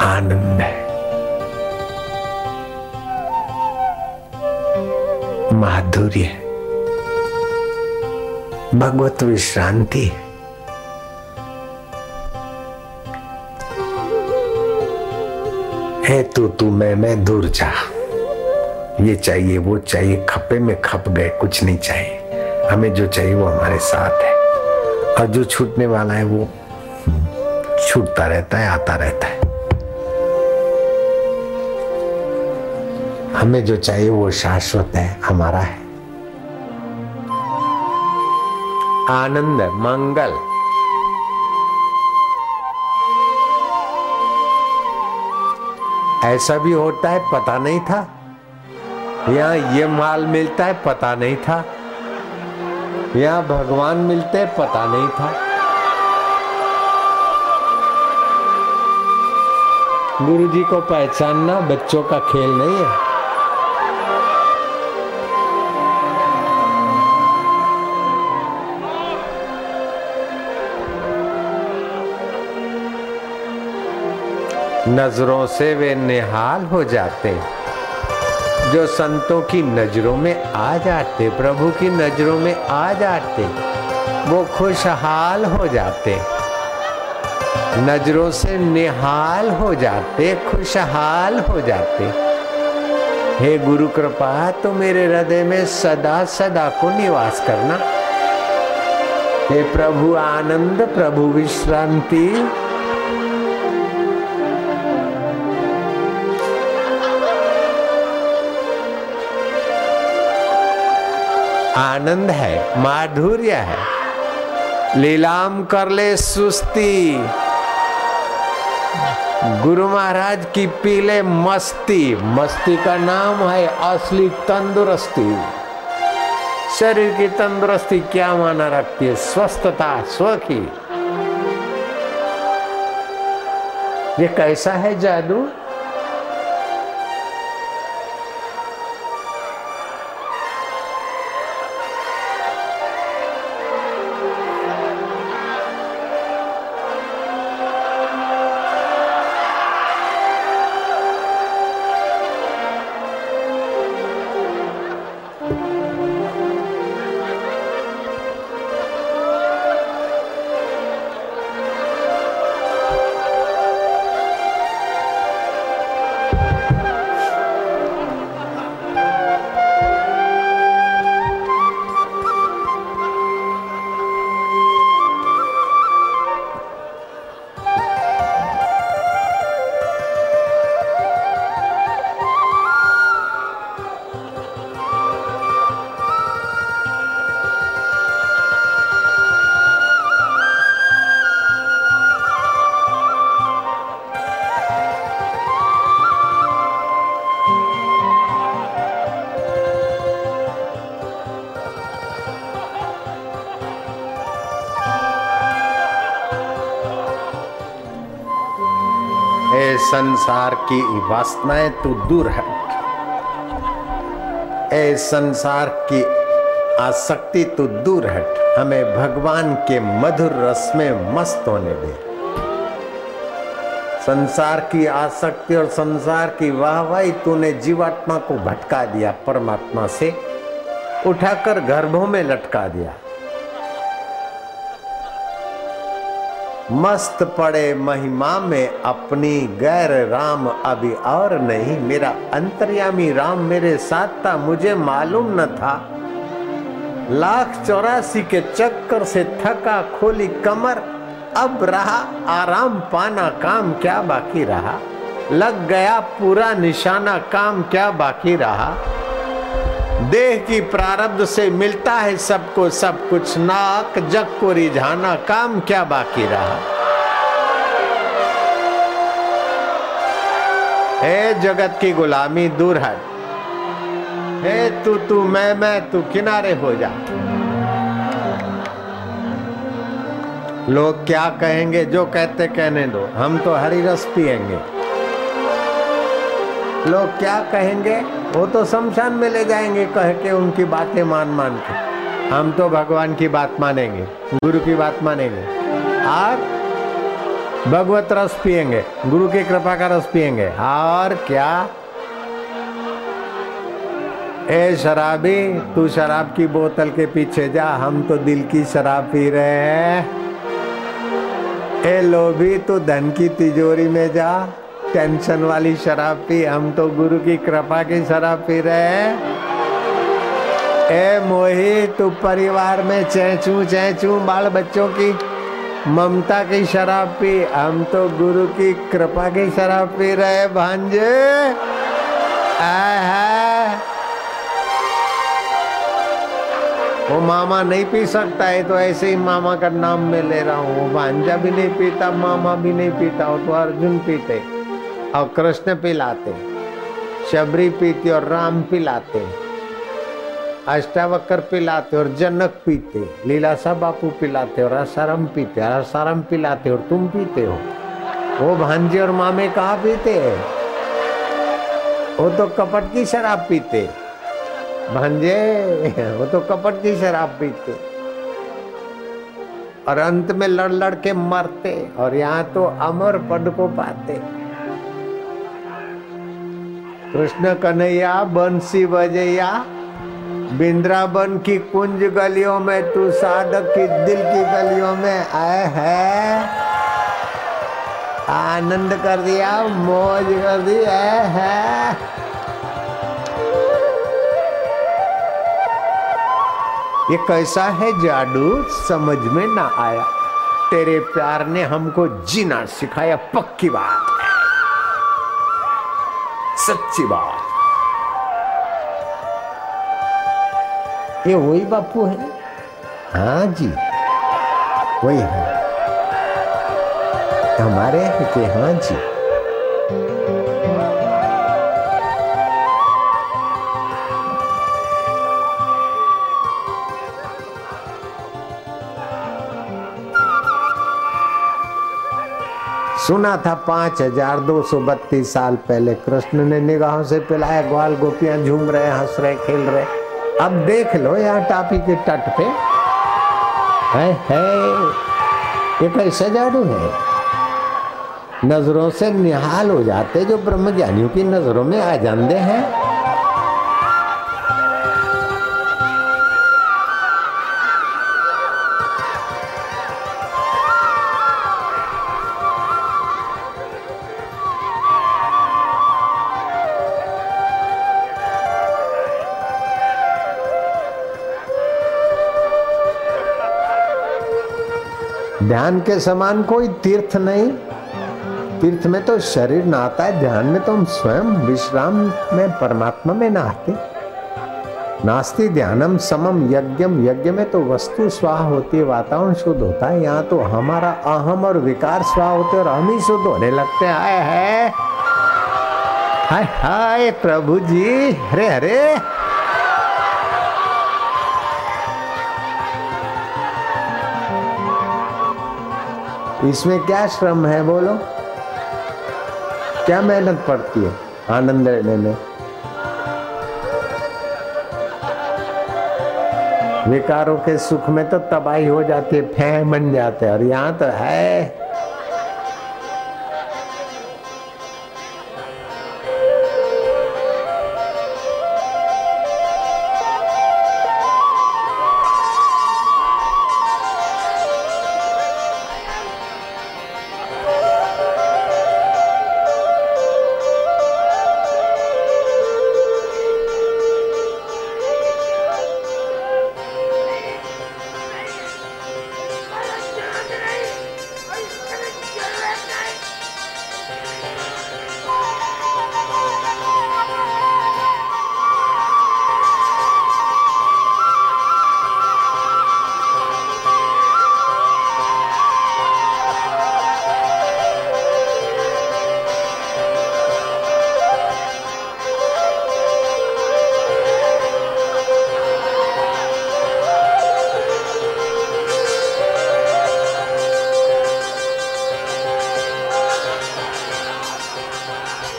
आनंद है। माधुर्य है। भगवत विश्रांति है। है तू तू मैं मैं दूर जा। ये चाहिए, वो चाहिए, खपे में खप गए, कुछ नहीं चाहिए। हमें जो चाहिए वो हमारे साथ है। और जो छूटने वाला है वो छूटता रहता है, आता रहता है। हमें जो चाहिए वो शाश्वत है, हमारा है। आनंद, मंगल। ऐसा भी होता है, पता नहीं था। यहाँ ये माल मिलता है, पता नहीं था। यहाँ भगवान मिलते पता नहीं था। गुरु जी को पहचानना बच्चों का खेल नहीं है। नज़रों से वे निहाल हो जाते। जो संतों की नज़रों में आ जाते, प्रभु की नज़रों में आ जाते, वो खुशहाल हो जाते। नज़रों से निहाल हो जाते, खुशहाल हो जाते। हे गुरु कृपा तो मेरे हृदय में सदा सदा को निवास करना। हे प्रभु आनंद, प्रभु विश्रांति। आनंद है, माधुर्य है। लीलाम कर ले सुस्ती। गुरु महाराज की पीले मस्ती। मस्ती का नाम है असली तंदुरुस्ती। शरीर की तंदुरुस्ती क्या माना रखती है? स्वस्थता स्व की ये कैसा है जादू? संसार की वासनाएँ तू दूर हट ए संसार की आसक्ति तू दूर हट हमें भगवान के मधुर रस में मस्त होने दे। संसार की आसक्ति और संसार की वाहवाही तूने जीवात्मा को भटका दिया, परमात्मा से उठाकर गर्भों में लटका दिया। मस्त पड़े महिमा में अपनी गैर राम अभी और नहीं। मेरा अंतर्यामी राम मेरे साथ था, मुझे मालूम न था। लाख चौरासी के चक्कर से थका खोली कमर, अब रहा आराम पाना काम क्या बाकी रहा? लग गया पूरा निशाना, काम क्या बाकी रहा? देह की प्रारब्ध से मिलता है सबको सब कुछ नाक, जग को रिझाना काम क्या बाकी रहा? हे जगत की गुलामी दूर हट हे तू तू, मैं मैं, तू किनारे हो जा। लोग क्या कहेंगे? जो कहते कहने दो। हम तो हरी रस पिएँगे लोग क्या कहेंगे? वो तो शमशान में ले जाएँगे, कह के उनकी बातें मान मान के। हम तो भगवान की बात मानेंगे, गुरु की बात मानेंगे। और भगवत रस पिएँगे गुरु की कृपा का रस पिएँगे और क्या? ए शराबी, तू शराब की बोतल के पीछे जा, हम तो दिल की शराब पी रहे हैं। ए लोभी, तू धन की तिजोरी में जा। टेंशन वाली शराब पी। हम तो गुरु की कृपा की शराब पी रहे हैं। ए मोही तू परिवार में चैचू चैचू बाल बच्चों की ममता की शराब पी। हम तो गुरु की कृपा की शराब पी रहे भांजे। वो मामा नहीं पी सकता है तो ऐसे ही मामा का नाम मैं ले रहा हूँ। वो भांजा भी नहीं पीता, मामा भी नहीं पीता, वो तो अर्जुन पीते। और कृष्ण पिलाते, शबरी पीती और राम पिलाते, अष्टावक्र पिलाते और जनक पीते लीलासा बापू पिलाते और असारम पीते असारम पिलाते और तुम पीते हो। वो भांजे और मामे कहा पीते हैं? वो तो कपट की शराब पीते। भांजे, वो तो कपट की शराब पीते। और अंत में लड़ लड़ के मरते और यहाँ तो अमर पद को पाते। कृष्ण कन्हैया बंसी बजैया बिंद्रावन की कुंज गलियों में, तू साधक की दिल की गलियों में आए है। आनंद कर दिया, मौज कर दी दिया है। ये कैसा है जादू? समझ में ना आया। तेरे प्यार ने हमको जीना सिखाया, पक्की बात। है सच्ची बात ये वही बापू है हाँ जी वही है हमारे के हाँ सुना था पाँच हज़ार दो सौ बत्तीस साल पहले। कृष्ण ने निगाहों से पिलाया, ग्वाल गोपियाँ झूम रहे, हंस रहे, खेल रहे। अब देख लो यहाँ टापी के तट पे। है है ये कैसे जाडू है? नज़रों से निहाल हो जाते जो ब्रह्मज्ञानियों की नज़रों में आ जाते हैं। ध्यान के समान कोई तीर्थ नहीं। तीर्थ में तो शरीर नहाता है, ध्यान में तो हम स्वयं विश्राम में, परमात्मा में नहाते। नास्ति ध्यानम समम यज्ञम। यज्ञ में तो वस्तु स्वाह होती है, वातावरण शुद्ध होता है। यहाँ तो हमारा अहम और विकार स्वाह होते और हम ही शुद्ध होने लगते हैं। हाय हाय हाय प्रभु जी। हरे हरे। इसमें क्या श्रम है बोलो? क्या मेहनत पड़ती है आनंद लेने में? विकारों के सुख में तो तबाही हो जाती है फे बन जाते हैं। और यहाँ तो है।